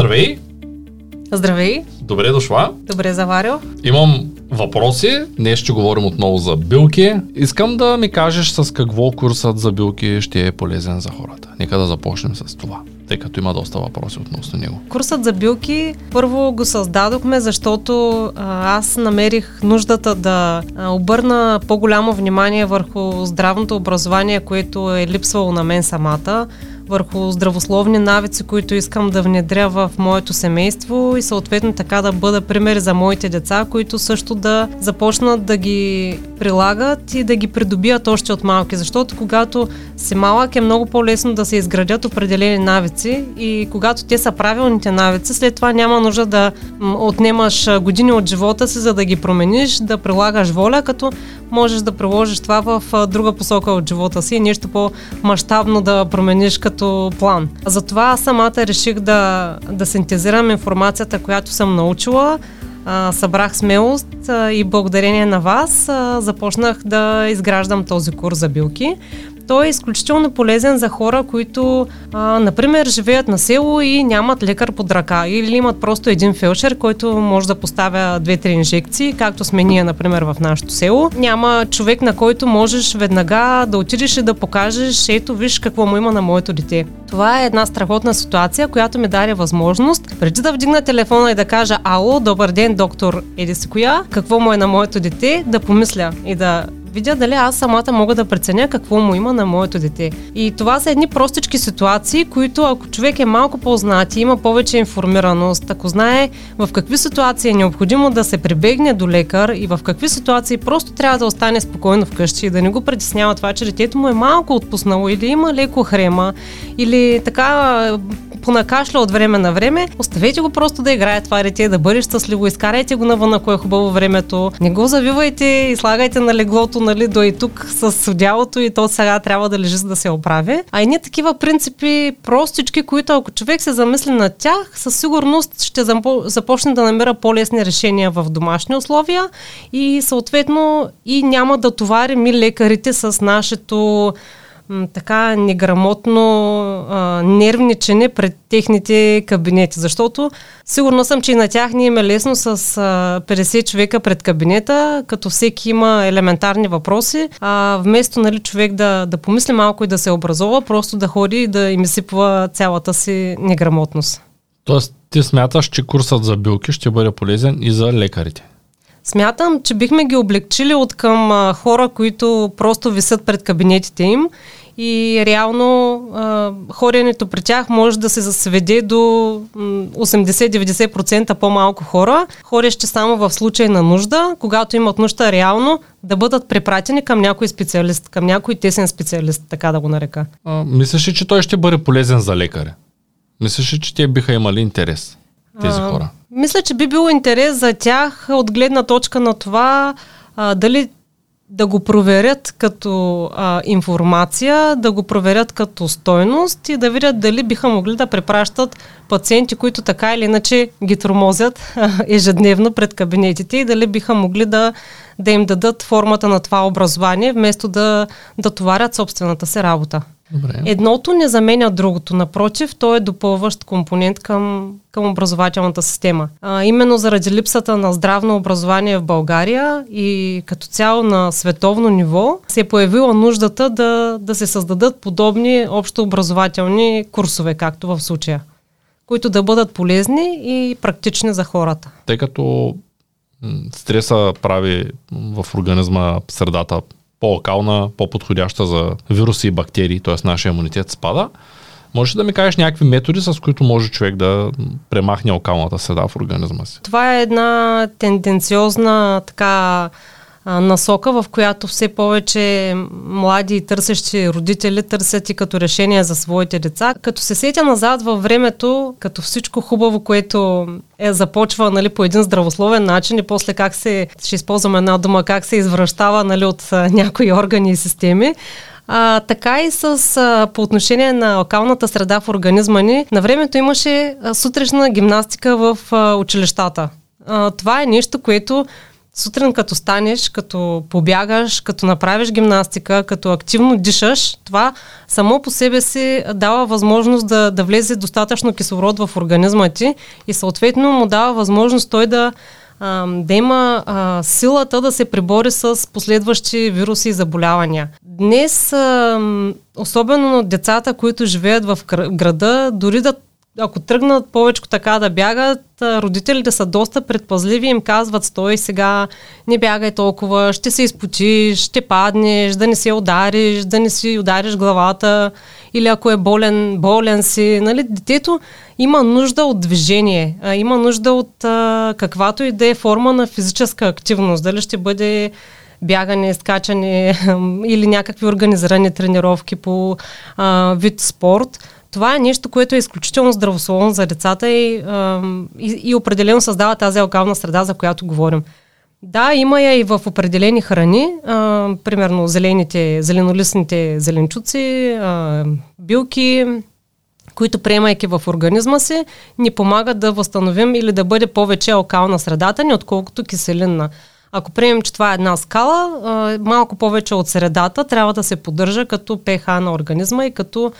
Здравей! Здравей! Добре дошла! Добре заварил! Имам въпроси. Днес ще говорим отново за билки. Искам да ми кажеш с какво курсът за билки ще е полезен за хората. Нека да започнем с това тъй като има доста въпроси относно него. Курсът за билки първо го създадохме, защото аз намерих нуждата да обърна по-голямо внимание върху здравното образование, което е липсвало на мен самата върху здравословни навици, които искам да внедря в моето семейство и съответно така да бъда пример за моите деца, които също да започнат да ги прилагат и да ги придобият още от малки. Защото когато си малък е много по-лесно да се изградят определени навици и когато те са правилните навици, след това няма нужда да отнемаш години от живота си, за да ги промениш, да прилагаш воля, като можеш да приложиш това в друга посока от живота си и нещо по-масштабно да промениш като план. Затова самата реших да, да синтезирам информацията, която съм научила, а, събрах смелост а, и благодарение на вас а, започнах да изграждам този курс за билки. Той е изключително полезен за хора, които, а, например, живеят на село и нямат лекар под ръка или имат просто един фелшер, който може да поставя две-три инжекции, както сме ние, например, в нашото село. Няма човек, на който можеш веднага да отидеш и да покажеш, ето виж какво му има на моето дете. Това е една страхотна ситуация, която ми даде възможност, преди да вдигна телефона и да кажа Ало, добър ден, доктор Едиси коя, какво му е на моето дете, да помисля и да видя дали аз самата мога да преценя какво му има на моето дете. И това са едни простички ситуации, които ако човек е малко по-знат и има повече информираност, ако знае в какви ситуации е необходимо да се прибегне до лекар и в какви ситуации просто трябва да остане спокойно вкъщи и да не го притеснява това, че детето му е малко отпуснало или има леко хрема или така понакашля от време на време, оставете го просто да играе това дете, да бъде щастливо, изкарайте го навън, ако е хубаво времето, не го завивайте и слагайте на леглото, нали, до и тук с одялото и то сега трябва да лежи за да се оправи. А и ние такива принципи, простички, които ако човек се замисли на тях, със сигурност ще започне да намира по-лесни решения в домашни условия и съответно и няма да товарим и лекарите с нашето така неграмотно а, нервничене пред техните кабинети, защото сигурно съм, че и на тях ни е лесно с а, 50 човека пред кабинета, като всеки има елементарни въпроси, а вместо нали, човек да, да помисли малко и да се образова, просто да ходи и да им сипва цялата си неграмотност. Тоест ти смяташ, че курсът за билки ще бъде полезен и за лекарите? Смятам, че бихме ги облегчили от към а, хора, които просто висят пред кабинетите им и реално а, хоренето при тях може да се засведе до 80-90% по-малко хора, хорещи само в случай на нужда, когато имат нужда реално да бъдат препратени към някой специалист, към някой тесен специалист, така да го нарека. А, мислиш ли, че той ще бъде полезен за лекаря? Мислиш ли, че те биха имали интерес, тези а, хора? Мисля, че би било интерес за тях от гледна точка на това а, дали да го проверят като а, информация, да го проверят като стойност и да видят дали биха могли да препращат пациенти, които така или иначе ги тормозят ежедневно пред кабинетите и дали биха могли да, да им дадат формата на това образование, вместо да, да товарят собствената си работа. Добре. Едното не заменя другото. Напротив, то е допълващ компонент към, към образователната система. А, именно заради липсата на здравно образование в България и като цяло на световно ниво се е появила нуждата да, да се създадат подобни общообразователни курсове, както в случая, които да бъдат полезни и практични за хората. Тъй като стреса прави в организма средата по-локална, по-подходяща за вируси и бактерии, т.е. нашия имунитет спада. Може да ми кажеш някакви методи, с които може човек да премахне локалната среда в организма си? Това е една тенденциозна така насока, в която все повече млади и търсещи родители търсят и като решение за своите деца. Като се сетя назад във времето, като всичко хубаво, което е започва нали, по един здравословен начин и после как се, ще използвам една дума, как се извръщава нали, от някои органи и системи, а, така и с, а, по отношение на локалната среда в организма ни, на времето имаше а, сутрешна гимнастика в а, училищата. А, това е нещо, което сутрин като станеш, като побягаш, като направиш гимнастика, като активно дишаш, това само по себе си дава възможност да, да влезе достатъчно кислород в организма ти и съответно му дава възможност той да, да има силата да се прибори с последващи вируси и заболявания. Днес, особено децата, които живеят в града, дори да ако тръгнат повече така да бягат, родителите са доста предпазливи и им казват, стой сега, не бягай толкова, ще се изпотиш, ще паднеш, да не се удариш, да не си удариш главата или ако е болен, болен си. Нали? Детето има нужда от движение, има нужда от каквато и да е форма на физическа активност. Дали ще бъде бягане, скачане или някакви организирани тренировки по а, вид спорт това е нещо, което е изключително здравословно за децата и, и, и определено създава тази алкална среда, за която говорим. Да, има я и в определени храни, а, примерно зелените, зеленолистните зеленчуци, а, билки, които приемайки в организма си, ни помагат да възстановим или да бъде повече алкална средата ни, отколкото киселинна. Ако приемем, че това е една скала, а, малко повече от средата трябва да се поддържа като pH на организма и като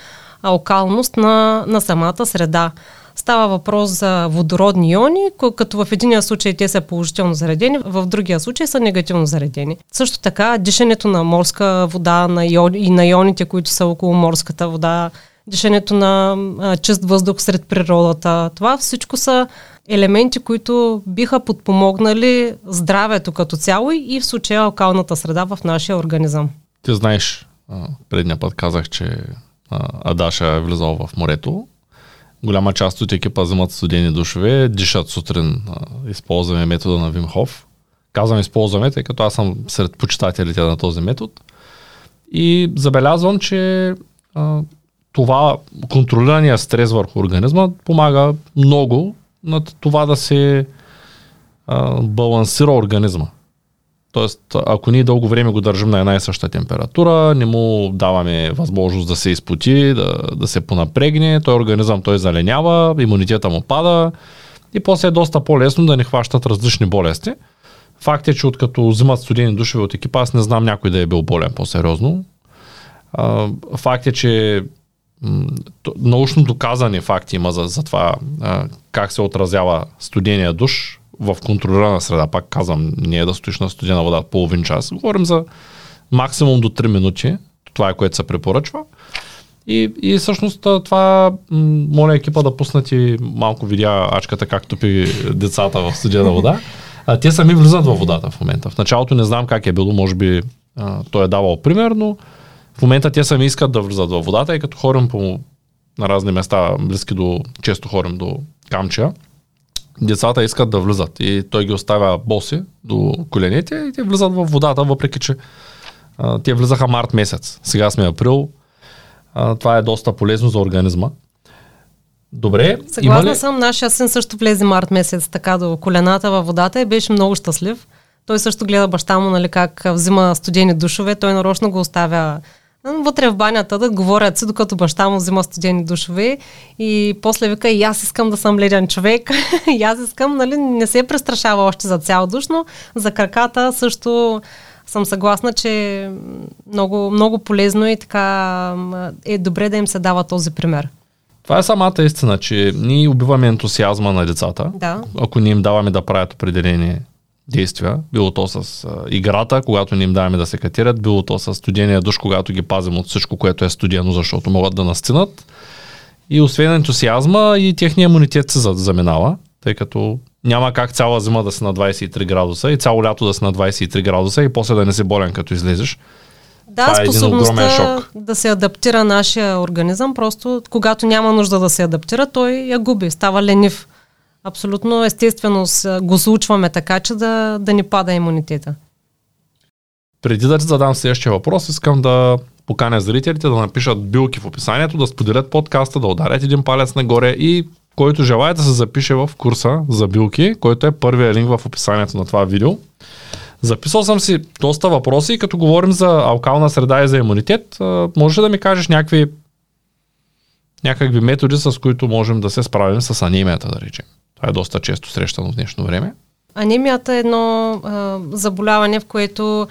алкалност на, на самата среда. Става въпрос за водородни иони, като в единия случай те са положително заредени, в другия случай са негативно заредени. Също така, дишането на морска вода на иони, и на ионите, които са около морската вода, дишането на а, чист въздух сред природата, това всичко са елементи, които биха подпомогнали здравето като цяло и в случая алкалната среда в нашия организъм. Ти знаеш, предния път казах, че Адаша е влизал в морето. Голяма част от екипа вземат студени душове, дишат сутрин. Използваме метода на Вимхов. Казвам използваме, тъй като аз съм сред почитателите на този метод. И забелязвам, че а, това контролирания стрес върху организма помага много на това да се а, балансира организма. Тоест, ако ние дълго време го държим на една и съща температура, не му даваме възможност да се изпоти, да, да се понапрегне, той организъм той заленява, имунитета му пада и после е доста по-лесно да не хващат различни болести. Факт е, че откато взимат студени душеве от екипа, аз не знам някой да е бил болен по-сериозно. факт е, че научно доказани факти има за, за това как се отразява студения душ в контролирана среда, пак казвам, не е да стоиш на студена вода половин час. Говорим за максимум до 3 минути. Това е което се препоръчва. И, и всъщност това, моля екипа да пуснат и малко видя ачката как топи децата в студена вода. А, те сами влизат във водата в момента. В началото не знам как е било, може би а, той е давал пример, но в момента те сами искат да влизат във водата и като хорим по на разни места, близки до, често хорим до Камча, децата искат да влизат и той ги оставя боси до коленете и те влизат в водата, въпреки че а, те влизаха март месец. Сега сме април. А, това е доста полезно за организма. Добре. Съгласна ли... съм, нашия син също влезе март месец така до колената във водата и беше много щастлив. Той също гледа баща му, нали, как взима студени душове. Той нарочно го оставя вътре в банята да говорят си, докато баща му взима студени душове и после вика и аз искам да съм леден човек, и аз искам, нали, не се престрашава още за цял душ, но за краката също съм съгласна, че много, много полезно и така е добре да им се дава този пример. Това е самата истина, че ние убиваме ентусиазма на децата, да. ако ние им даваме да правят определени действия, било то с а, играта, когато ни им даваме да се катерят, било то с студения душ, когато ги пазим от всичко, което е студено, защото могат да настинат. И освен ентусиазма и техния имунитет се заминава, тъй като няма как цяла зима да си на 23 градуса и цяло лято да си на 23 градуса и после да не си болен като излезеш. Да, Това е способността да се адаптира нашия организъм, просто когато няма нужда да се адаптира, той я губи, става ленив. Абсолютно естествено го случваме така, че да, да ни пада имунитета. Преди да ти задам следващия въпрос, искам да поканя зрителите да напишат билки в описанието, да споделят подкаста, да ударят един палец нагоре и който желая да се запише в курса за билки, който е първия линк в описанието на това видео. Записал съм си доста въпроси и като говорим за алкална среда и за имунитет, може да ми кажеш някакви някакви методи, с които можем да се справим с анемията, да речем. Това е доста често срещано в днешно време. Анемията е едно а, заболяване, в което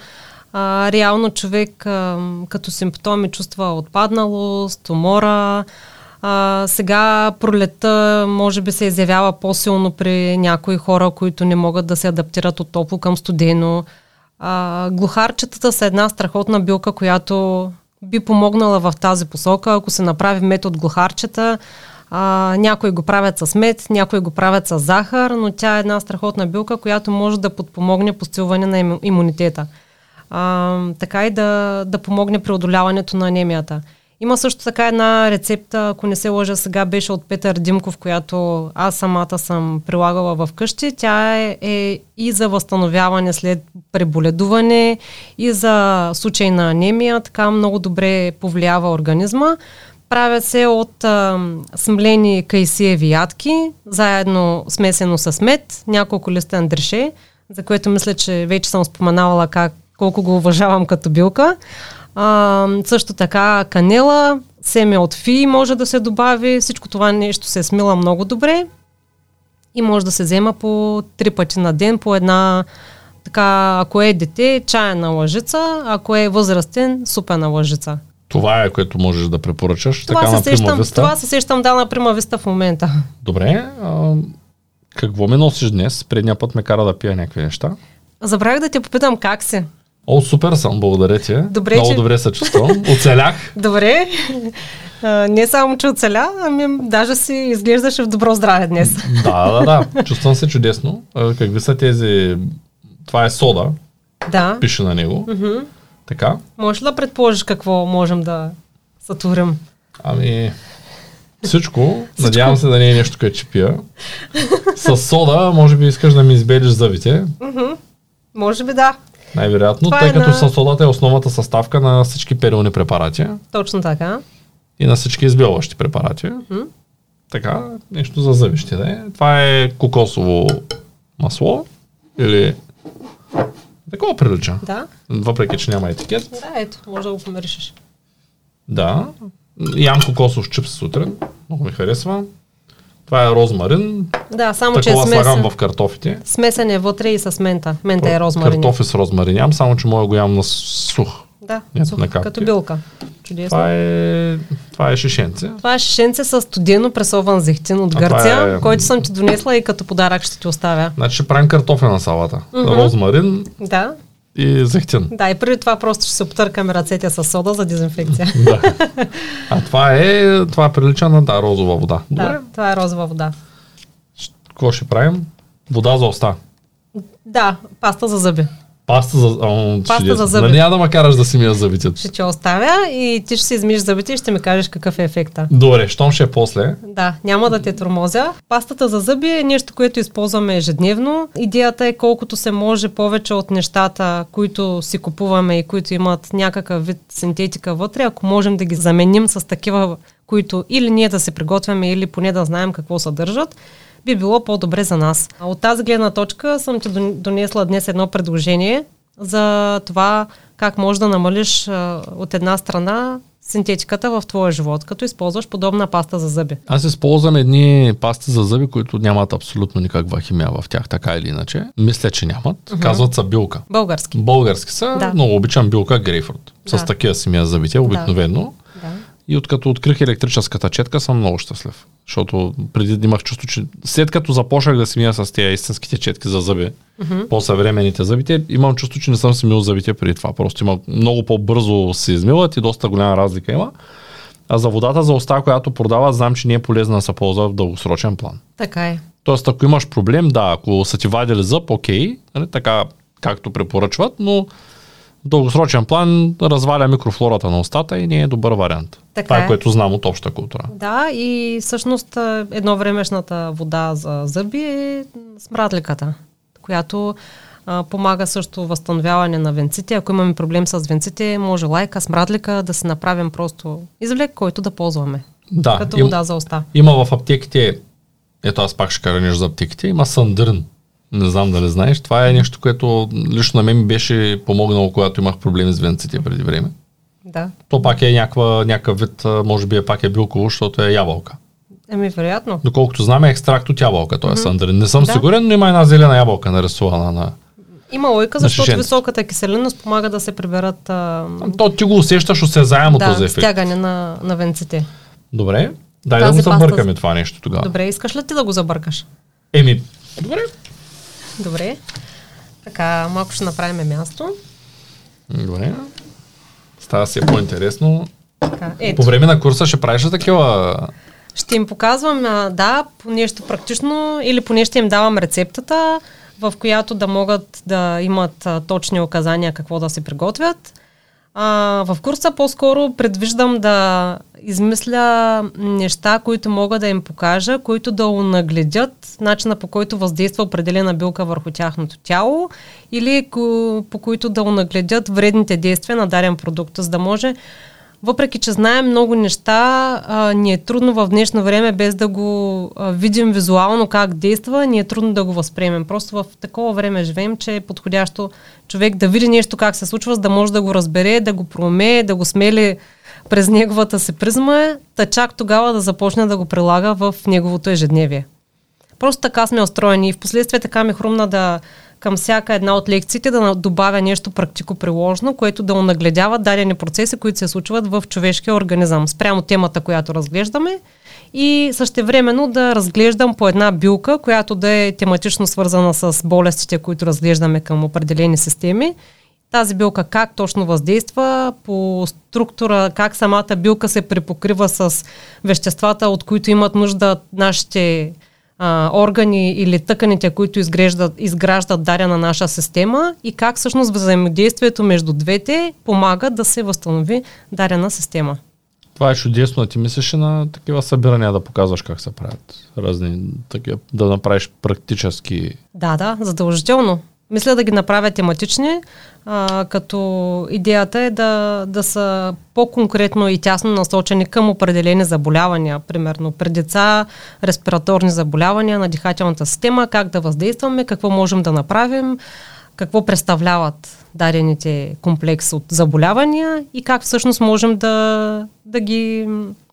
а, реално човек а, като симптоми чувства отпадналост, умора. А, сега пролета може би се изявява по-силно при някои хора, които не могат да се адаптират от топло към студено. А, глухарчетата са една страхотна билка, която би помогнала в тази посока, ако се направи мед от глухарчета. А, някои го правят с мед, някои го правят с захар, но тя е една страхотна билка, която може да подпомогне постилване на имунитета. А, така и да, да помогне преодоляването на анемията. Има също така една рецепта, ако не се лъжа сега, беше от Петър Димков, която аз самата съм прилагала в къщи. Тя е, е и за възстановяване след преболедуване, и за случай на анемия, така много добре повлиява организма. Правят се от а, смлени кайсиеви ядки, заедно смесено с мед, няколко листа андрише, за което мисля, че вече съм споменавала как, колко го уважавам като билка. А, също така канела, семе от фи може да се добави. Всичко това нещо се смила много добре и може да се взема по три пъти на ден, по една така, ако е дете, чайна лъжица, ако е възрастен, супена лъжица. Това е, което можеш да препоръчаш. Това, така, се, сещам, това се сещам да на Примависта в момента. Добре. А, какво ме носиш днес? Предния път ме кара да пия някакви неща. Забравих да те попитам как си. О, супер съм, благодаря ти. Добре, Много че... добре се чувствам. Оцелях. Добре. А, не само, че оцеля, ами даже си изглеждаше в добро здраве днес. да, да, да. Чувствам се чудесно. А, какви са тези... Това е сода. Да. Пише на него. Mm-hmm. Така. Можеш ли да предположиш какво можем да сътворим? Ами... Всичко, всичко, надявам се да не е нещо, което ще пия. С сода, може би искаш да ми избелиш зъбите. Mm-hmm. Може би да. Най-вероятно, Това тъй е като на... содата е основната съставка на всички перилни препарати. Точно така. И на всички избелващи препарати. Mm-hmm. Така, нещо за зъби ще да е. Това е кокосово масло или такова прилича. Да. Въпреки, че няма етикет. Да, ето, може да го помиришеш. Да. Ям кокосов чипс сутрин. Много ми харесва. Това е розмарин. Да, само че е смесен. слагам в картофите. Смесен е вътре и с мента. Мента е розмарин. Картофи с розмарин ям, само че мога го ям на сух. Да, Ето сух, на като билка. Чудесно. Това е, това е шишенце. Това е шишенце с студено пресован зехтин от Гърция, е... който съм ти донесла и като подарък ще ти оставя. Значи ще правим картофена салата. Mm-hmm. Розмарин. Да и зехтин. Да, и преди това просто ще се обтъркаме ръцете с сода за дезинфекция. да. А това е, това прилича на да, розова вода. Добре. Да, това е розова вода. Какво ще правим? Вода за оста. Да, паста за зъби. Паста за, а, Паста за зъби. Нали няма да ме караш да си мия зъбите. Ще ти оставя и ти ще си измиеш зъбите и ще ми кажеш какъв е ефекта. Добре, щом ще е после. Да, няма да те тормозя. Пастата за зъби е нещо, което използваме ежедневно. Идеята е колкото се може повече от нещата, които си купуваме и които имат някакъв вид синтетика вътре, ако можем да ги заменим с такива, които или ние да се приготвяме, или поне да знаем какво съдържат, би било по-добре за нас. От тази гледна точка съм ти донесла днес едно предложение за това как можеш да намалиш от една страна синтетиката в твоя живот, като използваш подобна паста за зъби. Аз използвам едни пасти за зъби, които нямат абсолютно никаква химия в тях, така или иначе. Мисля, че нямат. Uh-huh. Казват са билка. Български. Български са. Да. Много обичам билка грейфрут. Да. С такива си мия зъбите, обикновено. Да. И откато открих електрическата четка, съм много щастлив. Защото преди имах чувство, че след като започнах да си мия с тези истинските четки за зъби, mm-hmm. по-съвременните зъбите, имам чувство, че не съм си мил зъбите преди това. Просто има много по-бързо се измиват и доста голяма разлика има. А за водата за уста, която продава, знам, че не е полезна да се ползва в дългосрочен план. Така е. Тоест, ако имаш проблем, да, ако са ти вадили зъб, окей, нали, така както препоръчват, но в дългосрочен план разваля микрофлората на устата и не е добър вариант. Така Това е, е, което знам от обща култура. Да, и всъщност едно времешната вода за зъби е смрадликата, която а, помага също възстановяване на венците. Ако имаме проблем с венците, може лайка, смрадлика да се направим просто извлек, който да ползваме. Да. Като им, вода за уста. Има в аптеките, ето аз пак ще кажа за аптеките, има сандърн не знам дали знаеш. Това е нещо, което лично на мен ми беше помогнало, когато имах проблеми с венците преди време. Да. То пак е някаква, някакъв вид, може би е пак е билково, защото е ябълка. Еми, вероятно. Доколкото знам е екстракт от ябълка, т.е. mm Не съм Да. сигурен, но има една зелена ябълка нарисувана на... Има лойка, защото шишенци. високата киселина спомага да се приберат а, То ти го усещаш осезаемо този да, ефект. стягане на, на венците. Добре, дай да Тази го паста- забъркаме това нещо тогава. Добре, искаш ли ти да го забъркаш? Еми, добре. Добре. Така, малко ще направим място. Добре. Става си по-интересно. Така, ето. По време на курса ще правиш такива... Ще им показвам, да, по нещо практично или поне ще им давам рецептата, в която да могат да имат точни указания какво да се приготвят. А, в курса по-скоро предвиждам да измисля неща, които мога да им покажа, които да унагледят начина по който въздейства определена билка върху тяхното тяло или по които да унагледят вредните действия на даден продукт, за да може въпреки, че знаем много неща, а, ни е трудно в днешно време, без да го а, видим визуално как действа, ни е трудно да го възприемем. Просто в такова време живеем, че е подходящо човек да види нещо как се случва, за да може да го разбере, да го проумее, да го смели през неговата си призма, та чак тогава да започне да го прилага в неговото ежедневие. Просто така сме устроени и в последствие така ми хрумна да към всяка една от лекциите да добавя нещо практико-приложно, което да унагледява дадени процеси, които се случват в човешкия организъм, спрямо темата, която разглеждаме и същевременно да разглеждам по една билка, която да е тематично свързана с болестите, които разглеждаме към определени системи. Тази билка как точно въздейства по структура, как самата билка се препокрива с веществата, от които имат нужда нашите а, органи или тъканите, които изграждат, изграждат дадена наша система и как всъщност взаимодействието между двете помага да се възстанови дадена система. Това е чудесно, ти мислиш ли на такива събирания да показваш как се правят разни такива, да направиш практически... Да, да, задължително. Мисля да ги направя тематични, а, като идеята е да, да са по-конкретно и тясно насочени към определени заболявания. Примерно при деца, респираторни заболявания на дихателната система, как да въздействаме, какво можем да направим, какво представляват дадените комплекс от заболявания и как всъщност можем да, да ги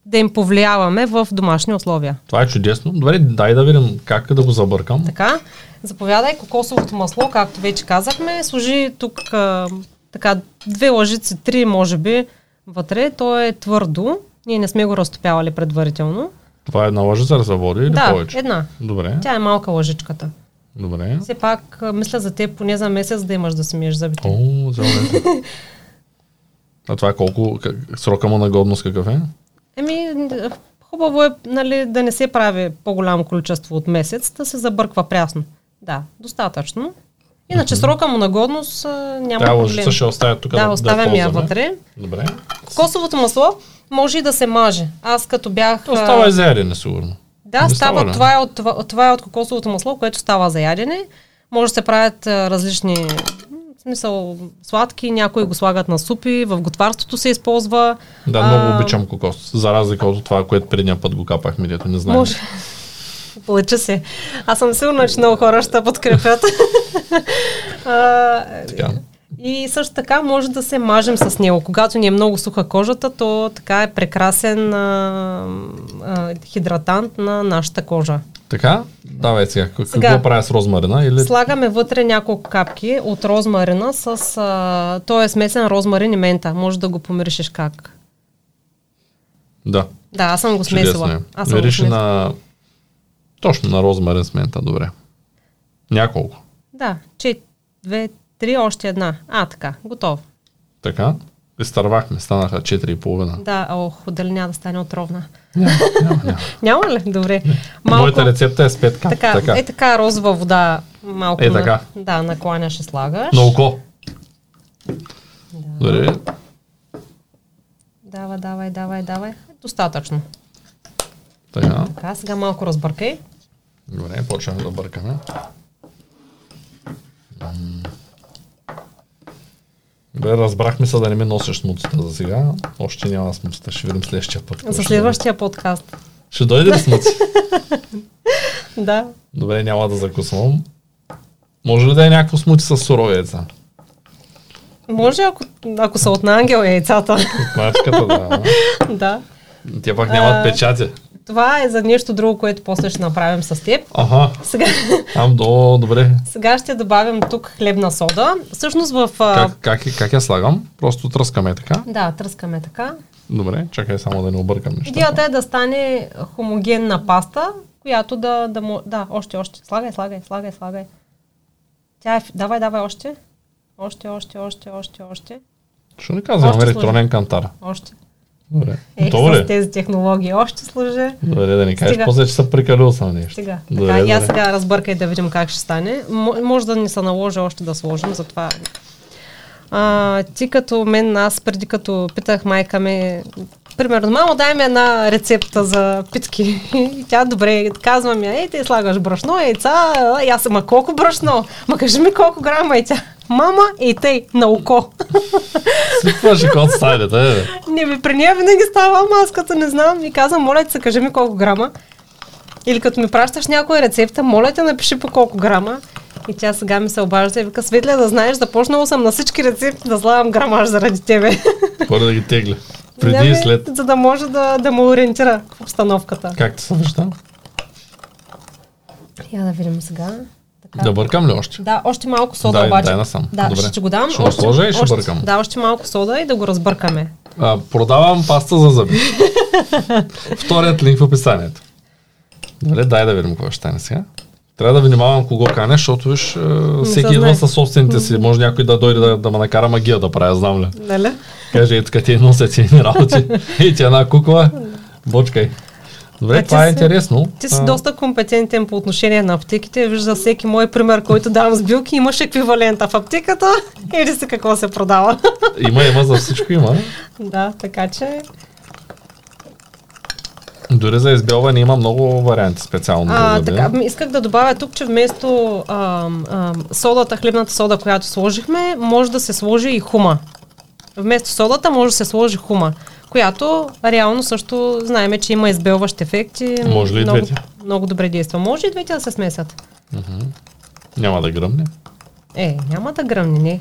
да им повлияваме в домашни условия. Това е чудесно. Добре, дай да видим как да го забъркам. Така, заповядай кокосовото масло, както вече казахме. Сложи тук а, така две лъжици, три може би вътре. То е твърдо. Ние не сме го разтопявали предварително. Това е една лъжица да се води или да, повече? една. Добре, Тя е малка лъжичката. добре. Все пак мисля за теб поне за месец да имаш да си миеш зъбите. О, зелено. А това е колко, как, срока му на годност какъв е? Еми, хубаво е нали, да не се прави по-голямо количество от месец, да се забърква прясно. Да, достатъчно. Иначе срока му на годност а, няма Тя проблем. лъжица ще оставя тук Да, оставям я ползваме. вътре. Добре. Кокосовото масло може и да се маже. Аз като бях... То става и за ядене, сигурно. Да, Не става, става това, е от, това, това е от кокосовото масло, което става за ядене. Може да се правят а, различни смисъл, сладки, някои го слагат на супи, в готварството се използва. Да, много А, обичам кокос. За разлика от това, което предния път го капахме, дето не знаем. Може. Лъча се. Аз съм сигурна, че много хора ще подкрепят. а, Така. и също така може да се мажем с него. Когато ни е много суха кожата, то така е прекрасен а, а, хидратант на нашата кожа. Така, давай сега. Как- Сега. Какво правя с розмарина? Или... Слагаме вътре няколко капки от розмарина с... А, той е смесен розмарин и мента. Може да го помиришеш как. Да, Да, аз съм го чудесно смесила. е. Аз съм Мирише на... Точно на розмарин с мента, добре. Няколко. Да, че, две, три, още една. А, така, готово. Така. Изтървахме, станаха 4,5. Да, ох, дали няма да стане отровна. Няма, няма, няма. Няма ли? Добре. Моята рецепта е с петка. така, така. е така розова вода малко Е, на, така. да, накланяш и слагаш. На око. Добре. Давай, давай, давай, давай. Достатъчно. Така. Така, сега малко разбъркай. Добре, почваме да бъркаме. М. Добре, разбрахме се да не ми носиш смуцата за сега. Още няма смуцата, ще видим следващия път. За следващия подкаст. Ще дойде ли смуци? Да. Добре, няма да закусвам. Може ли да е някакво смути с сурови яйца? Може, ако, ако са от на ангел яйцата. От мачката, да. да. Те пак нямат А. печати. Това е за нещо друго, което после ще направим с теб. Ага, Сега, ам, до, добре. сега ще добавим тук хлебна сода. Всъщност в... а, Как, как, как я слагам? Просто тръскаме така. Да, тръскаме така. Добре, чакай само да не объркам нещата. Идеята е да стане хомогенна паста, която да, да му... Да, още, още. Слагай, слагай, слагай, слагай. Тя е... Давай, давай, още. Още, още, още, още, още. Що не казвам електронен кантар? Още. Добре. Е, Готово с тези технологии още служи. Добре, да ни кажеш Стига. после, че съм прекалил съм нещо. Сега. Добре, Така, я добре. сега разбъркай да видим как ще стане. Може да ни се наложи още да сложим, затова... А, ти като мен, аз преди като питах майка ми, примерно, мамо, дай ми една рецепта за питки. И тя, добре, казва ми, ей, ти слагаш брашно, яйца, аз, ма колко брашно? Ма кажи ми колко грама и тя. Мама, и тъй, на око. Сипваш кот стане, да е. Не ми при нея винаги става, като не знам и казвам, моля ти се, кажи ми колко грама. Или като ми пращаш някоя рецепта, моля те, напиши по колко грама. И тя сега ми се обажда и вика, Светля, да знаеш, започнала съм на всички рецепти да слагам грамаж заради тебе. Хора да ги тегля. Преди Да, и бе, след. За да може да, да ме ориентира в обстановката. Как ти се вижда? Я да видим сега. Така. Да бъркам ли още? Да, още малко сода Дай- обаче. дай насам. Да, Добре. ще ти го дам. Ще го сложа и ще още, бъркам. Да, още малко сода и да го разбъркаме. А, продавам паста за зъби. Вторият линк в описанието. Добре, дай да видим какво ще стане сега. Трябва да внимавам кого каня, защото виж, е, всеки се идва със собствените си. Може някой да дойде да, да ме накара магия да правя, знам ли. Нали? Каже, е така ти носят си едни работи. И ти една кукла, бочкай. Добре, А ти това е си- интересно. Ти си А, доста компетентен по отношение на аптеките. Вижда всеки мой пример, който давам с билки, имаш еквивалента в аптеката. Или си какво се продава. Има, има за всичко има. да, така че... Дори за избелване има много варианти специално. А, зъби. така, исках да добавя тук, че вместо ам, ам, содата, хлебната сода, която сложихме, може да се сложи и хума. Вместо содата може да се сложи хума, която реално също знаеме, че има избелващ ефекти. Може ли и много, двете? Много добре действа. Може и двете да се смесят. Няма да гръмне. Е, няма да гръмне, не.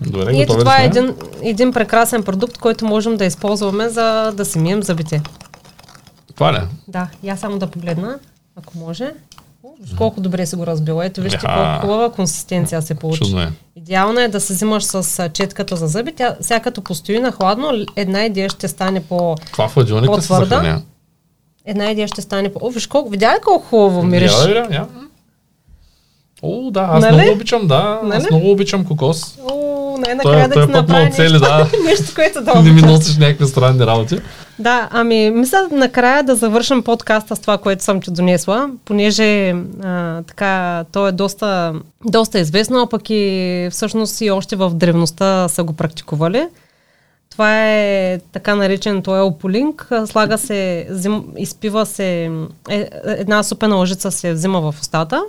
Добре, И ето това е сме? един, един прекрасен продукт, който можем да използваме за да си мием зъбите. Това ли? Да, я само да погледна, ако може. Колко добре си го разбила. Ето вижте Яха. колко хубава консистенция се получи. Чудно е. Идеално е да се взимаш с четката за зъби. Тя сега като постои на хладно, една идея ще стане по... Това По-твърда? Една идея ще стане по... О, виж колко... Видя ли колко хубаво мириш? Я, я, я. О, да, аз Нали? много обичам, да. Нали? Аз много обичам кокос. О, най-накрая Той- да той ти направи много цели, нещо, да. нещо, което да Не ми носиш някакви странни работи. Да, ами мисля накрая да завършим подкаста с това, което съм ти донесла, понеже а, така, то е доста, доста известно, а пък и всъщност и още в древността са го практикували. Това е така наречен той ополинг. Слага се, зим, изпива се, е, една супена лъжица се взима в устата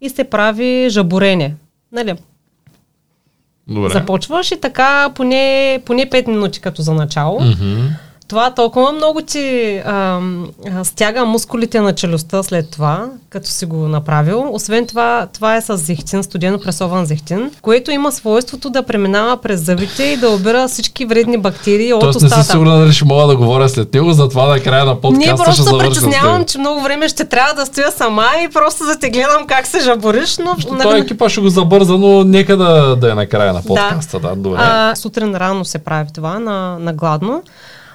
и се прави жаборене. Нали? Добре. Започваш и така поне, поне 5 минути като за начало. Мгм. Това толкова много ти а, стяга мускулите на челюстта след това, като си го направил. Освен това, това е с зехтин, студено пресован зехтин, което има свойството да преминава през зъбите и да обира всички вредни бактерии от Тоест не устата. си сигурна дали ще мога да говоря след него, затова на края на Ние подкаста ще просто с притеснявам, че много време ще трябва да стоя сама и просто да те гледам как се жабориш, но... нали, Той екипа ще го забърза, но нека да, да е на края на подкаста. Да, добре. А, сутрин рано се прави това на, на гладно.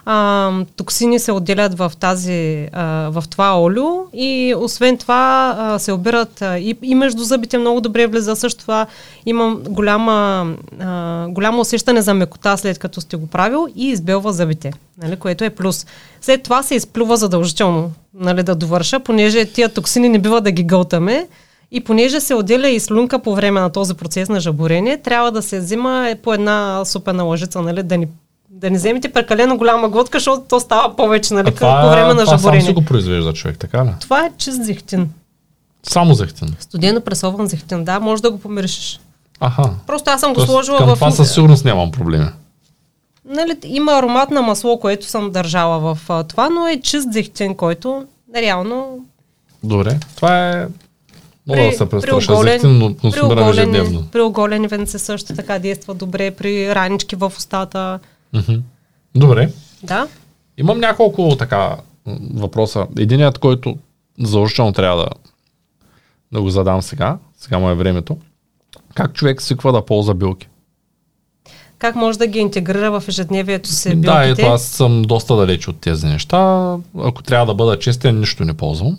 А, токсини се отделят в, тази, а, в това олио и освен това а, се обират а, и, и между зъбите много добре влиза. Също това имам голяма, а, голямо усещане за мекота след като сте го правил и избелва зъбите, нали, което е плюс. След това се изплюва задължително нали, да довърша, понеже тия токсини не бива да ги гълтаме. И понеже се отделя и слюнка по време на този процес на жаборене, трябва да се взима по една супена лъжица, нали, да ни да не вземете прекалено голяма глътка, защото то става повече, нали, това, по време на това жаборене. си го произвежда човек, така ли? Това е чист зехтин. Само зехтин. Студено пресован зехтин, да, може да го помиришиш. Аха. Просто аз съм го Тоест, сложила към в... това със сигурност нямам проблеми. Нали, има аромат на масло, което съм държала в а, това, но е чист зехтин, който реално Добре. Това е... Мога да се престраша. оголен- Зехтин, но консумирам ежедневно. При оголени венце също така действа добре, при ранички в устата. Добре. Да, Имам няколко така въпроса. Единият, който задължително трябва да, да го задам сега, сега му е времето. Как човек свиква да ползва билки? Как може да ги интегрира в ежедневието си билките? Да, ето аз съм доста далеч от тези неща. Ако трябва да бъда честен, нищо не ползвам.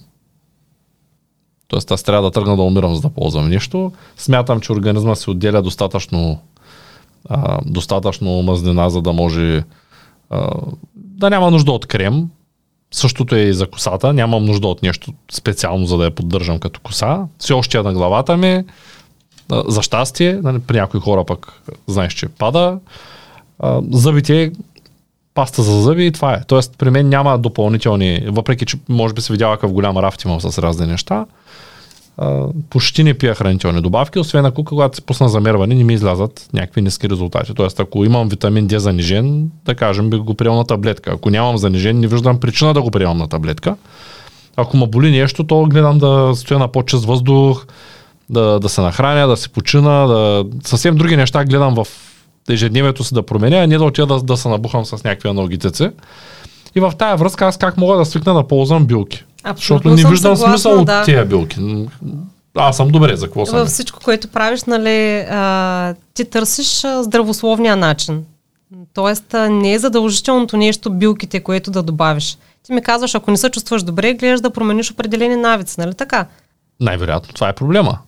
Тоест аз трябва да тръгна да умирам, за да ползвам нещо. Смятам, че организма се отделя достатъчно, а, достатъчно мазнина, за да може а, да няма нужда от крем. Същото е и за косата. Нямам нужда от нещо специално, за да я поддържам като коса. Все още е на главата ми. А, за щастие, нали, при някои хора пък знаеш, че пада. А, зъбите паста за зъби и това е. Тоест при мен няма допълнителни, въпреки че може би се видява какъв голям рафт имам с разни неща, почти не пия хранителни добавки, освен ако когато се пусна замерване не ми излязат някакви ниски резултати. Тоест ако имам витамин D занижен, да кажем би го приел на таблетка. Ако нямам занижен, не виждам причина да го приемам на таблетка. Ако ме боли нещо, то гледам да стоя на по-чист въздух, да, да се нахраня, да се почина, да... съвсем други неща гледам в ежедневието си да променя, а не да отида да, да се набухам с някакви аналогицици. И в тая връзка аз как мога да свикна да ползвам билки? Абсолютно Защото не виждам съгласна, смисъл да. от тези билки. Аз съм добре, за какво съм? Във всичко, което правиш, нали, а, ти търсиш здравословния начин. Тоест, не е задължителното нещо билките, което да добавиш. Ти ми казваш, ако не се чувстваш добре, гледаш да промениш определени навици, нали така? Най-вероятно това е проблема.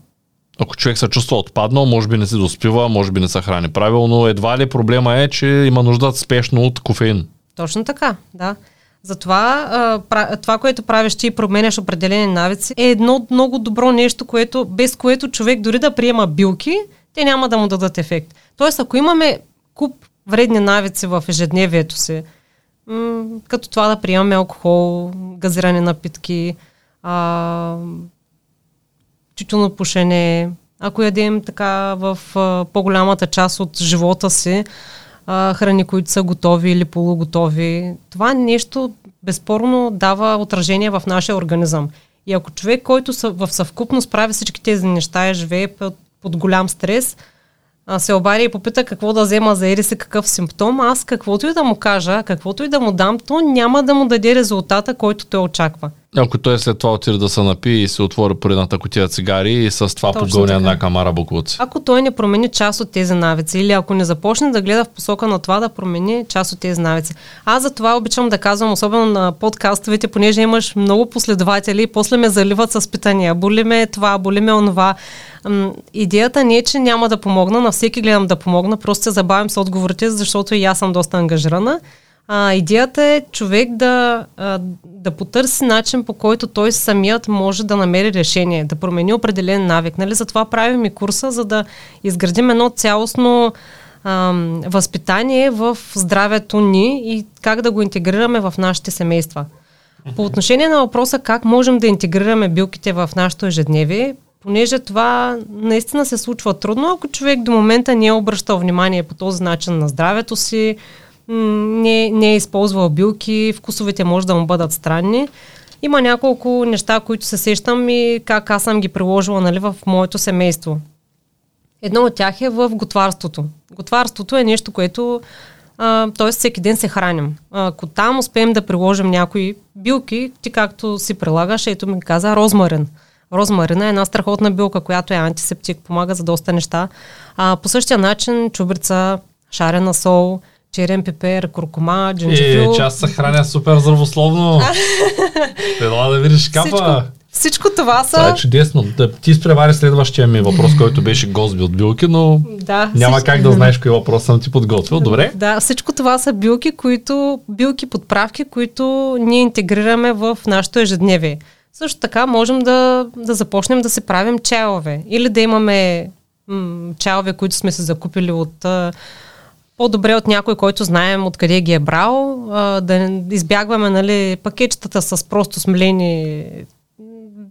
Ако човек се чувства отпаднал, може би не се доспива, може би не се храни правилно, едва ли проблема е, че има нужда спешно от кофеин. Точно така, да. Затова това, което правиш ти и променяш определени навици, е едно много добро нещо, което, без което човек дори да приема билки, те няма да му дадат ефект. Тоест, ако имаме куп вредни навици в ежедневието си, като това да приемаме алкохол, газирани напитки, а, пушене, ако ядем така в а, по-голямата част от живота си, а, храни, които са готови или полуготови. Това нещо безспорно дава отражение в нашия организъм. И ако човек, който в съвкупност прави всички тези неща и живее под, под голям стрес, а, се обади и попита какво да взема за ериси, какъв симптом, аз каквото и да му кажа, каквото и да му дам, то няма да му даде резултата, който той очаква. Ако той след това отиде да се напи и се отвори поредната котия цигари и с това погълня една камара буклуци. Ако той не промени част от тези навици или ако не започне да гледа в посока на това да промени част от тези навици. Аз за това обичам да казвам, особено на подкастовете, понеже имаш много последователи и после ме заливат с питания. Боли ме това, боли ме онова. Идеята не е, че няма да помогна, на всеки гледам да помогна, просто се забавим с отговорите, защото и аз съм доста ангажирана. А, идеята е човек да, а, да потърси начин по който той самият може да намери решение, да промени определен навик. Нали? Затова правим и курса, за да изградим едно цялостно а, възпитание в здравето ни и как да го интегрираме в нашите семейства. По отношение на въпроса как можем да интегрираме билките в нашето ежедневие, понеже това наистина се случва трудно, ако човек до момента не е обръщал внимание по този начин на здравето си, не, не е използвал билки, вкусовете може да му бъдат странни. Има няколко неща, които се сещам и как аз съм ги приложила нали, в моето семейство. Едно от тях е в готварството. Готварството е нещо, което т.е. всеки ден се храним. Ако там успеем да приложим някои билки, ти както си прилагаш, ето ми каза розмарин. Розмарина е една страхотна билка, която е антисептик, помага за доста неща. А, по същия начин чубрица, шарена сол, черен пипер, куркума, джинджифил. Е, част се храня супер здравословно. Ела да видиш капа. Всичко, всичко това са... Това е чудесно. Да, ти спревари следващия ми въпрос, който беше гозби от билки, но да, няма всичко... как да знаеш кой въпрос съм ти подготвил. Добре? Да, всичко това са билки, които, билки подправки, които ние интегрираме в нашето ежедневие. Също така можем да, да започнем да се правим чайове или да имаме м- чайове, които сме се закупили от по-добре от някой, който знаем откъде ги е брал, а, да избягваме нали, пакетчетата с просто смелени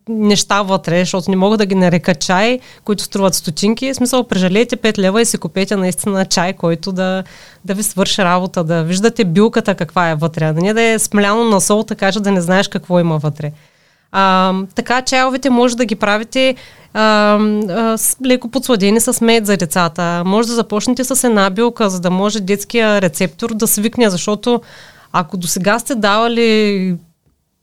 неща вътре, защото не мога да ги нарека чай, които струват стотинки. В смисъл, прежалете 5 лева и си купете наистина чай, който да, да ви свърши работа, да виждате билката каква е вътре, да не да е смляно на сол, така че да не знаеш какво има вътре. А, така чайовете може да ги правите а, а, с леко подсладени с мед за децата. Може да започнете с една билка, за да може детския рецептор да свикне, защото ако до сега сте давали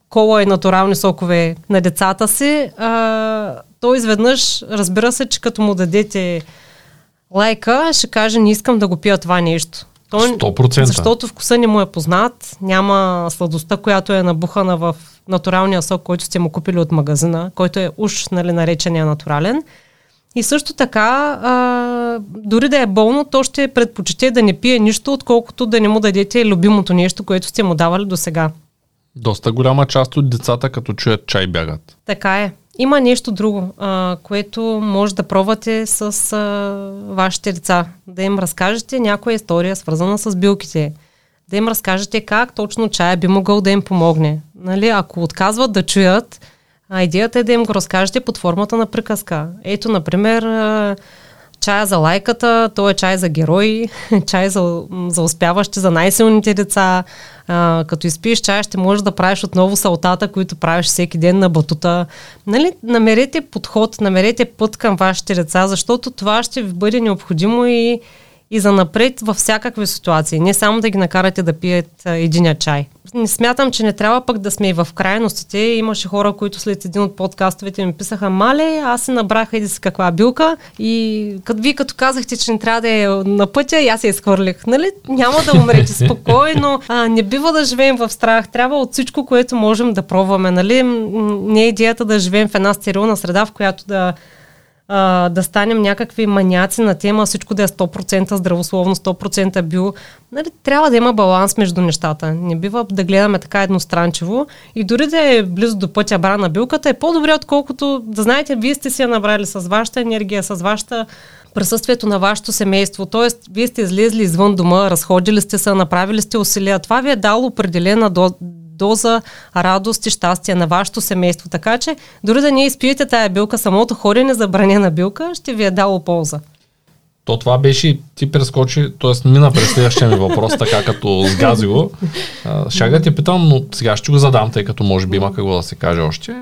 кола и натурални сокове на децата си, а, то изведнъж разбира се, че като му дадете лайка, ще каже не искам да го пия това нещо. Той, 100%. Защото вкуса не му е познат, няма сладостта, която е набухана в натуралния сок, който сте му купили от магазина, който е уж нали, наречения натурален. И също така, а, дори да е болно, то ще предпочете да не пие нищо, отколкото да не му дадете любимото нещо, което сте му давали до сега. Доста голяма част от децата, като чуят чай, бягат. Така е. Има нещо друго, а, което може да пробвате с а, вашите деца. Да им разкажете някоя история, свързана с билките. Да им разкажете как точно чая би могъл да им помогне. Нали, ако отказват да чуят, а идеята е да им го разкажете под формата на приказка. Ето, например, чая за лайката, то е чай за герои, чай за, за успяващи, за най-силните деца. А, като изпиеш чай, ще можеш да правиш отново салтата, които правиш всеки ден на батута. Нали, намерете подход, намерете път към вашите деца, защото това ще ви бъде необходимо и и за напред във всякакви ситуации. Не само да ги накарате да пият единия чай. Не смятам, че не трябва пък да сме и в крайностите. Имаше хора, които след един от подкастовете ми писаха, мале, аз се набрах еди си каква билка и като вие като казахте, че не трябва да е на пътя, и аз я изхвърлих. Нали? Няма да умрете спокойно. А, не бива да живеем в страх. Трябва от всичко, което можем да пробваме. Нали? Не е идеята да живеем в една стерилна среда, в която да а, да станем някакви маняци на тема, всичко да е 100% здравословно, 100% био. Нали, трябва да има баланс между нещата. Не бива да гледаме така едностранчево. И дори да е близо до пътя брана билката, е по-добре, отколкото да знаете, вие сте си я набрали с вашата енергия, с вашата присъствието на вашето семейство. Тоест, вие сте излезли извън дома, разходили сте се, направили сте усилия. Това ви е дало определена до, доза радост и щастие на вашето семейство. Така че, дори да не изпиете тая билка, самото ходене забранена билка ще ви е дало полза. То това беше, ти прескочи, т.е. мина през следващия ми въпрос, така като сгази го. Ще да те питам, но сега ще го задам, тъй като може би има какво да се каже още,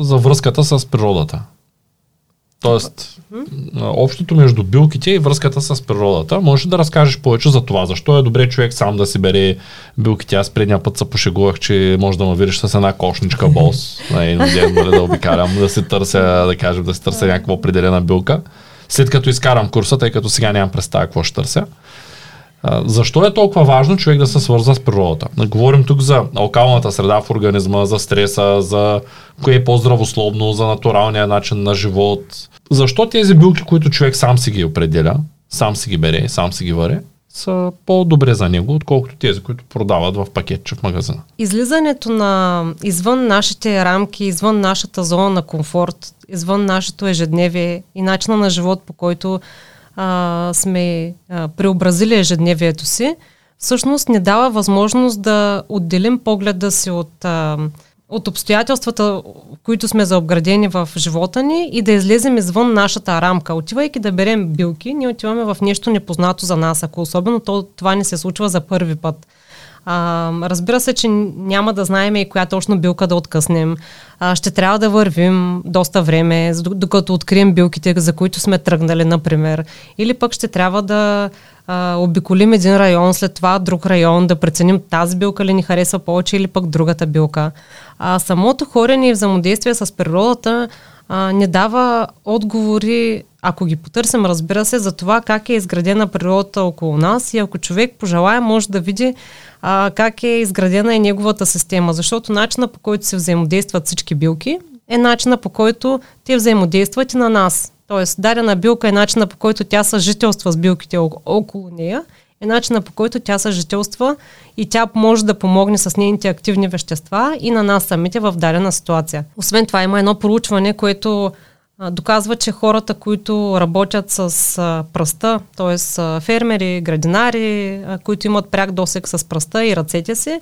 за връзката с природата. Тоест, общото между билките и връзката с природата. Може да разкажеш повече за това. Защо е добре човек сам да си бере билките? Аз предния път се пошегувах, че може да ме видиш с една кошничка бос на един ден, да обикалям, да се търся, да кажем, да се търся някаква определена билка. След като изкарам курса, тъй като сега нямам представа какво ще търся. Защо е толкова важно човек да се свързва с природата? Говорим тук за окалната среда в организма, за стреса, за кое е по-здравословно, за натуралния начин на живот. Защо тези билки, които човек сам си ги определя, сам си ги бере, сам си ги варе, са по-добре за него, отколкото тези, които продават в пакетче в магазина. Излизането на извън нашите рамки, извън нашата зона на комфорт, извън нашето ежедневие и начина на живот, по който а, сме а, преобразили ежедневието си, всъщност ни дава възможност да отделим погледа си от, а, от обстоятелствата, които сме заобградени в живота ни и да излезем извън нашата рамка. Отивайки да берем билки, ние отиваме в нещо непознато за нас, ако особено то, това не се случва за първи път. А, разбира се, че няма да знаем и коя точно билка да откъснем. А, ще трябва да вървим доста време, докато открием билките, за които сме тръгнали, например. Или пък ще трябва да а, обиколим един район, след това друг район, да преценим тази билка ли ни харесва повече или пък другата билка. А самото хорене и взаимодействие с природата а, не дава отговори, ако ги потърсим, разбира се, за това как е изградена природата около нас и ако човек пожелая, може да види а, как е изградена и неговата система, защото начина по който се взаимодействат всички билки е начина по който те взаимодействат и на нас. Тоест, дадена билка е начина по който тя съжителства с билките около нея, е начина по който тя съжителства и тя може да помогне с нейните активни вещества и на нас самите в дадена ситуация. Освен това има едно проучване, което доказва, че хората, които работят с а, пръста, т.е. фермери, градинари, а, които имат пряк досек с пръста и ръцете си,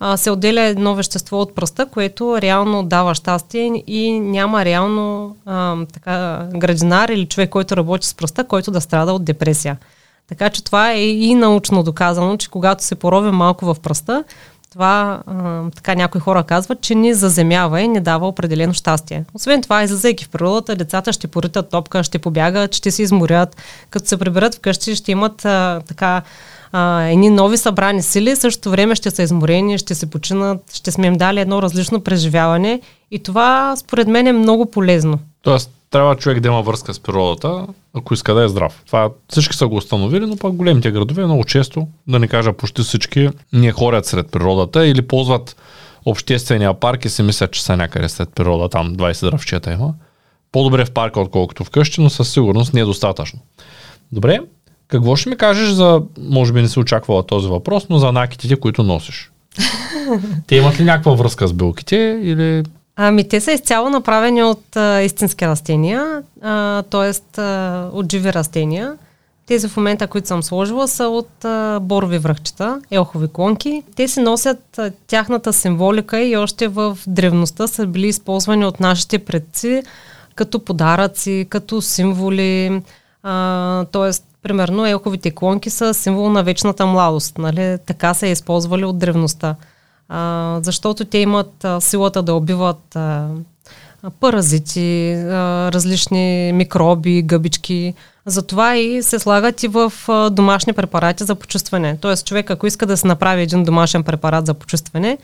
а, се отделя едно вещество от пръста, което реално дава щастие и няма реално а, така, градинар или човек, който работи с пръста, който да страда от депресия. Така че това е и научно доказано, че когато се поровим малко в пръста, това а, така някои хора казват, че ни заземява и ни дава определено щастие. Освен това, излизайки в природата, децата ще поритат топка, ще побягат, ще се изморят. Като се приберат вкъщи, ще имат а, така а, едни нови събрани сили, същото време ще са изморени, ще се починат, ще сме им дали едно различно преживяване и това според мен е много полезно. Тоест, трябва човек да има връзка с природата, ако иска да е здрав. Това всички са го установили, но пък големите градове много често, да не кажа почти всички, не ходят сред природата или ползват обществения парк и си мислят, че са някъде след природа, там 20 дръвчета има. По-добре в парка, отколкото вкъщи, но със сигурност не е достатъчно. Добре, какво ще ми кажеш за, може би не си очаквала този въпрос, но за накитите, които носиш? Те имат ли някаква връзка с билките или Ами те са изцяло направени от а, истински растения, т.е. от живи растения. Тези в момента, които съм сложила, са от а, борови връхчета, елхови клонки. Те си носят а, тяхната символика и още в древността са били използвани от нашите предци като подаръци, като символи. Тоест, примерно, елховите клонки са символ на вечната младост. Нали? Така са използвали от древността а, защото те имат а, силата да убиват а, паразити, а, различни микроби, гъбички. Затова и се слагат и в а, домашни препарати за почувстване. Тоест човек, ако иска да се направи един домашен препарат за почувстване,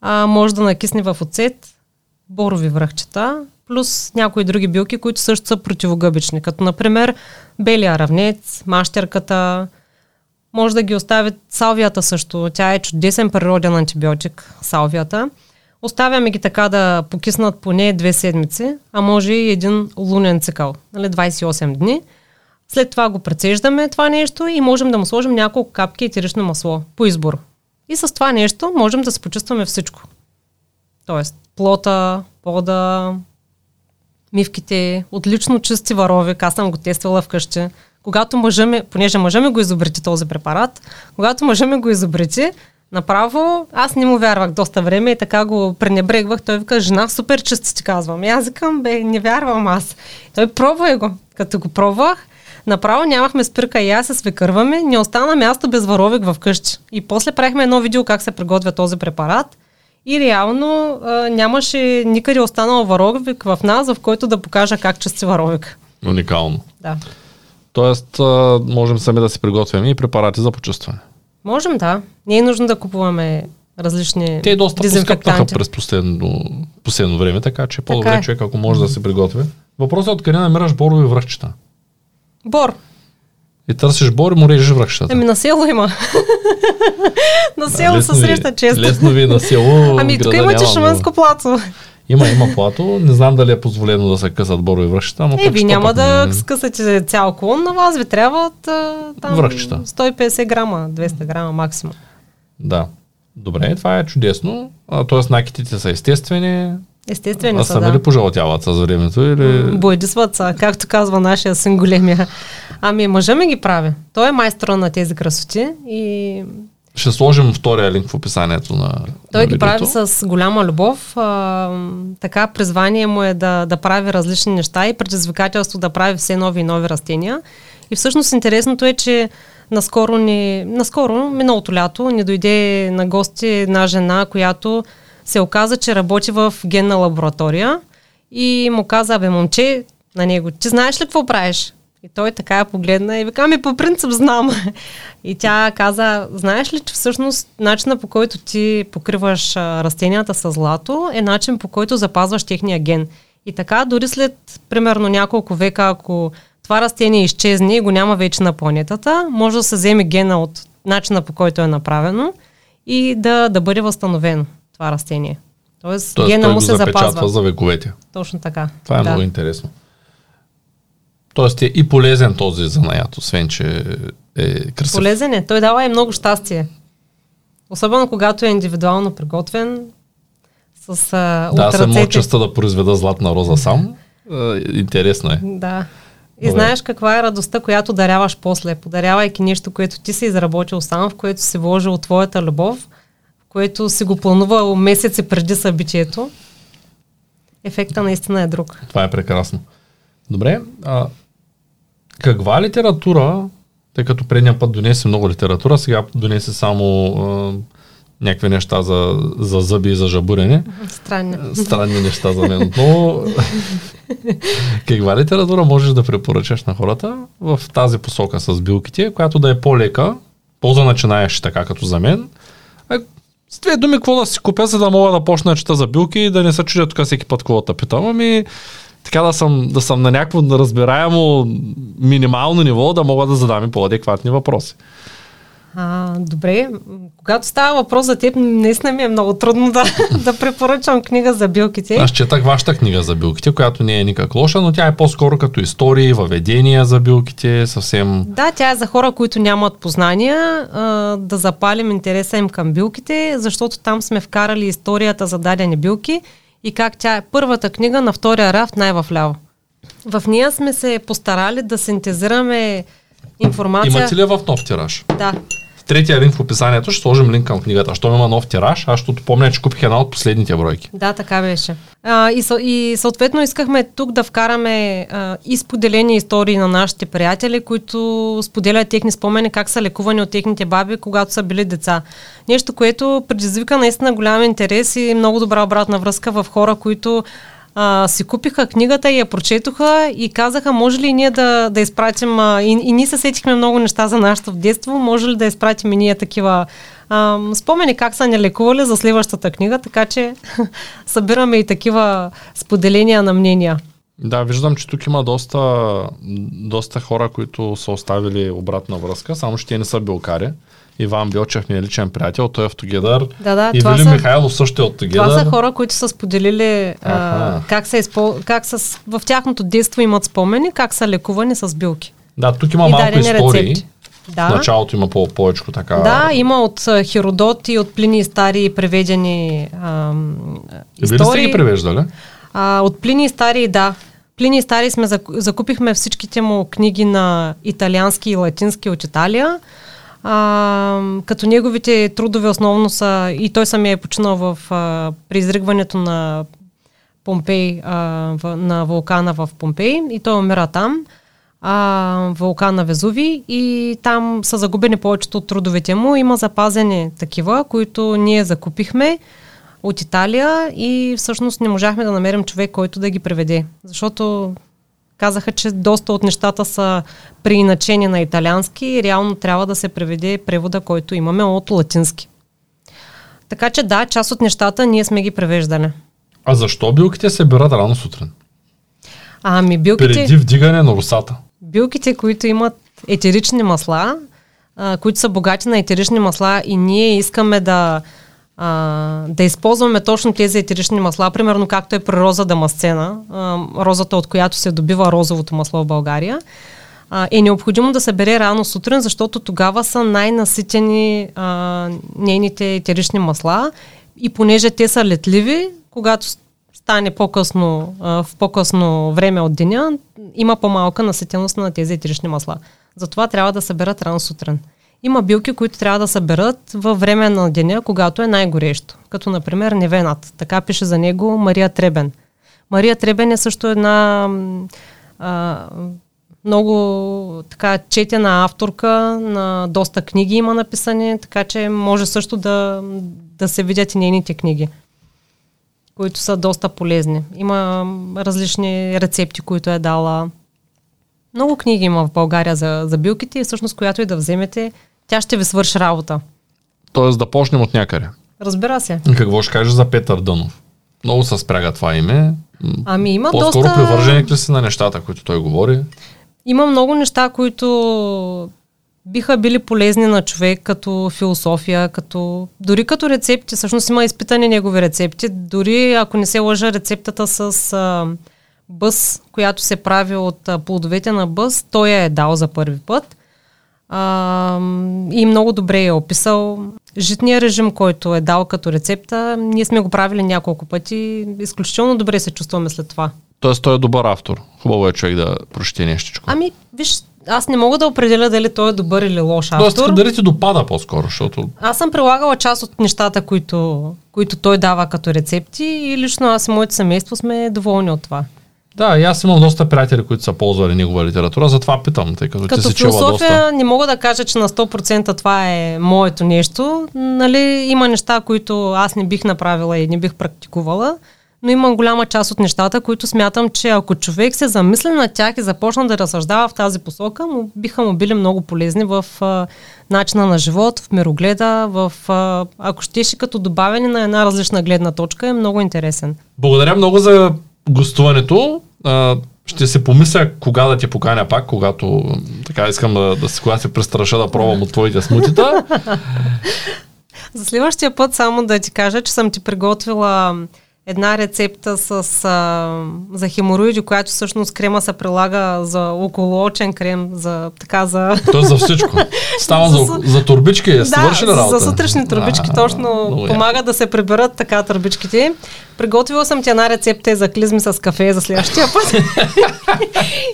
а, може да накисне в оцет борови връхчета, плюс някои други билки, които също са противогъбични, като например белия равнец, мащерката, може да ги остави салвията също. Тя е чудесен природен антибиотик, салвията. Оставяме ги така да покиснат поне две седмици, а може и един лунен цикъл, нали, 28 дни. След това го прецеждаме това нещо и можем да му сложим няколко капки етерично масло по избор. И с това нещо можем да се почувстваме всичко. Тоест, плота, пода, мивките, отлично чисти варовик, аз съм го тествала вкъщи когато мъжа ми, понеже мъжа ми го изобрети този препарат, когато мъжа ми го изобрети, направо аз не му вярвах доста време и така го пренебрегвах. Той вика, жена супер чиста ти казвам. И аз викам, бе, не вярвам аз. Той пробвай го. Като го пробвах, направо нямахме спирка и аз се свекърваме, не остана място без варовик в къщи. И после правихме едно видео как се приготвя този препарат. И реално а, нямаше никъде останал варовик в нас, в който да покажа как чисти варовик. Уникално. Да. Тоест, можем сами да си приготвяме и препарати за почувстване. Можем, да. Не е нужно да купуваме различни Те доста поскъпнаха през последно, последно време, така че по-добре така е. човек, ако може да се приготви. Въпросът е откъде намираш борови връхчета? Бор. И търсиш бор и му режеш връхчетата. Ами на село има. на село се среща често. Лесно ви е на село. ами тук имате шаманско плато. Има, има плато. Не знам дали е позволено да се късат борови връхчета. Е, ви няма да не... скъсате цял клон, на вас ви трябва там връхчета. 150 грама, 200 грама максимум. Да. Добре, това е чудесно. тоест накитите са естествени. Естествени а са, сами да. ли пожълтяват с времето? Или... Бойдисват са, както казва нашия син големия. Ами мъжа ми ги прави. Той е майстор на тези красоти и ще сложим втория линк в описанието на Той на ги прави с голяма любов. А, така призвание му е да, да прави различни неща и предизвикателство да прави все нови и нови растения. И всъщност интересното е, че наскоро, ни, наскоро миналото лято, ни дойде на гости една жена, която се оказа, че работи в генна лаборатория и му каза, бе, момче, на него, ти знаеш ли какво правиш? И той така я погледна и вика, ми по принцип знам. И тя каза, знаеш ли, че всъщност начина по който ти покриваш растенията с злато е начин по който запазваш техния ген. И така, дори след примерно няколко века, ако това растение изчезне и го няма вече на планетата, може да се вземе гена от начина по който е направено и да, да бъде възстановено това растение. Тоест, Тоест гена му се запазва. за вековете. Точно така. Това е да. много интересно. Тоест е и полезен този занаят, освен че е красив. Полезен е. Той дава и много щастие. Особено когато е индивидуално приготвен. С, а, да, съм честа да произведа златна роза сам. Интересно е. Да. И Добре. знаеш каква е радостта, която даряваш после, подарявайки нещо, което ти си изработил сам, в което си вложил твоята любов, в което си го планувал месеци преди събитието. Ефекта наистина е друг. Това е прекрасно. Добре, а, каква литература, тъй като предния път донесе много литература, сега донесе само а, някакви неща за, за зъби и за жабурене. Странни. Странни неща за мен. Но каква литература можеш да препоръчаш на хората в тази посока с билките, която да е по-лека, полза начинаеш така като за мен. А, с две думи, какво да си купя, за да мога да почна да чета за билки и да не се чудя тук всеки път какво да питам. Ами, така да съм, да съм на някакво разбираемо минимално ниво, да мога да задам и по-адекватни въпроси. А, добре, когато става въпрос за теб, наистина ми е много трудно да, да препоръчам книга за билките. Аз четах вашата книга за билките, която не е никак лоша, но тя е по-скоро като истории, въведения за билките, съвсем... Да, тя е за хора, които нямат познания, а, да запалим интереса им към билките, защото там сме вкарали историята за дадени билки и как тя е първата книга на втория рафт най-вляво. В нея сме се постарали да синтезираме информация. Имате ли в нов тираж? Да третия линк в описанието ще сложим линк към книгата. Що има нов тираж, аз ще помня, че купих една от последните бройки. Да, така беше. А, и, и съответно искахме тук да вкараме а, и споделени истории на нашите приятели, които споделят техни спомени как са лекувани от техните баби, когато са били деца. Нещо, което предизвика наистина голям интерес и много добра обратна връзка в хора, които а, си купиха книгата и я прочетоха и казаха, може ли ние да, да изпратим, а, и, и ние се сетихме много неща за нашето детство, може ли да изпратим и ние такива а, спомени как са ни лекували за следващата книга, така че събираме и такива споделения на мнения. Да, виждам, че тук има доста, доста хора, които са оставили обратна връзка, само че те не са билкари. Иван Билчев ми е личен приятел, той е в Тогедър. Да, да, и Вили са, Михайлов също е от Тогедър. Това са хора, които са споделили а, как, са изпол... как са, в тяхното детство имат спомени, как са лекувани с билки. Да, тук има и малко истории. Рецепти. Да. В началото има по- повече така. Да, има от Херодот и от Плини Стари преведени ам, истории. Вие ли сте ги превеждали? А, от Плини Стари, да. Плини Стари сме закупихме всичките му книги на италиански и латински от Италия. А, като неговите трудове основно са, и той самия е починал в, а, при изригването на Помпей, а, в, на вулкана в Помпей и той умира там, а, вулкана Везуви и там са загубени повечето от трудовете му. Има запазени такива, които ние закупихме от Италия и всъщност не можахме да намерим човек, който да ги преведе. Защото казаха, че доста от нещата са прииначени на италиански и реално трябва да се преведе превода, който имаме от латински. Така че да, част от нещата ние сме ги превеждали. А защо билките се берат рано сутрин? Ами билките... Преди вдигане на русата. Билките, които имат етерични масла, а, които са богати на етерични масла и ние искаме да а, да използваме точно тези етерични масла, примерно както е при роза дамасцена, а, розата от която се добива розовото масло в България, а, е необходимо да се бере рано сутрин, защото тогава са най-наситени а, нейните етерични масла и понеже те са летливи, когато стане по-късно, а, в по-късно време от деня, има по-малка наситеност на тези етерични масла. Затова трябва да се берат рано сутрин. Има билки, които трябва да съберат във време на деня, когато е най-горещо. Като, например, Невенат. Така пише за него Мария Требен. Мария Требен е също една а, много така четена авторка на доста книги има написани, така че може също да, да се видят и нейните книги, които са доста полезни. Има различни рецепти, които е дала. Много книги има в България за, за билките и всъщност, която и да вземете, тя ще ви свърши работа. Тоест да почнем от някъде. Разбира се. Какво ще кажеш за Петър Дънов? Много се спряга това име. Ами има По-скоро доста... привърженик ли си на нещата, които той говори? Има много неща, които биха били полезни на човек като философия, като дори като рецепти. Всъщност има изпитани негови рецепти. Дори ако не се лъжа рецептата с а, бъс, която се прави от а, плодовете на бъс, той я е дал за първи път. А, и много добре е описал житния режим, който е дал като рецепта. Ние сме го правили няколко пъти. Изключително добре се чувстваме след това. Тоест той е добър автор. Хубаво е човек да прочете нещо. Ами, виж, аз не мога да определя дали той е добър или лош автор. Тоест, дали ти допада по-скоро, защото... Аз съм прилагала част от нещата, които, които той дава като рецепти и лично аз и моето семейство сме доволни от това. Да, и аз имам доста приятели, които са ползвали негова литература, затова питам, тъй като, като ти си чела доста. не мога да кажа, че на 100% това е моето нещо. Нали, има неща, които аз не бих направила и не бих практикувала, но има голяма част от нещата, които смятам, че ако човек се замисли на тях и започна да разсъждава в тази посока, му, биха му били много полезни в а, начина на живот, в мирогледа, в, а, ако щеше като добавяне на една различна гледна точка, е много интересен. Благодаря много за гостуването. А, ще се помисля кога да ти поканя пак, когато така искам да, да, кога се престраша да пробвам от твоите смутита. За следващия път само да ти кажа, че съм ти приготвила една рецепта с, а, за хемороиди, която всъщност крема се прилага за околоочен крем, за така за... То за всичко. Става за, за турбички, е да, работа? за сутрешни турбички а, точно помага да се приберат така турбичките. Приготвила съм ти една рецепта за клизми с кафе за следващия път.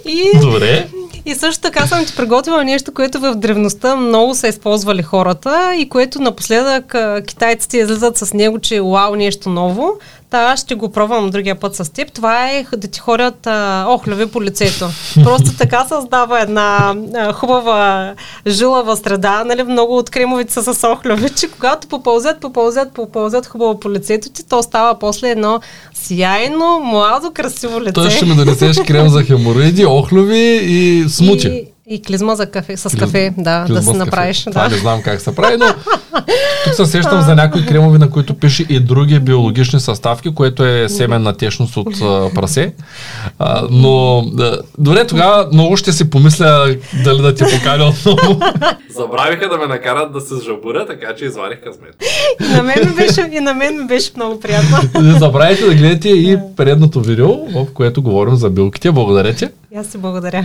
и, Добре. И също така съм ти приготвила нещо, което в древността много са използвали хората и което напоследък китайците излизат с него, че е вау, нещо ново. Та, ще го пробвам другия път с теб. Това е да ти ходят а, охлеви по лицето. Просто така създава една а, хубава жилава среда. Нали? Много от кремовите са с охлеви, че когато попълзят, попълзят, попълзят хубаво по лицето ти, то става после едно сияйно, младо, красиво лице. Той ще ми донесеш крем за хемороиди, охлеви и смути. И, и клизма за кафе, с кафе, да, да си направиш. Да. Това не знам как се прави, но тук се сещам за някои кремови, на които пише и други биологични съставки, което е семен на течност от а, прасе. А, но да, добре, тогава много ще си помисля дали да ти покаля отново. Забравиха да ме накарат да се жабуря, така че извадих късмет. И на мен беше, и на мен беше много приятно. Не забравяйте да гледате и предното видео, в което говорим за билките. Благодаря ти. Аз си благодаря.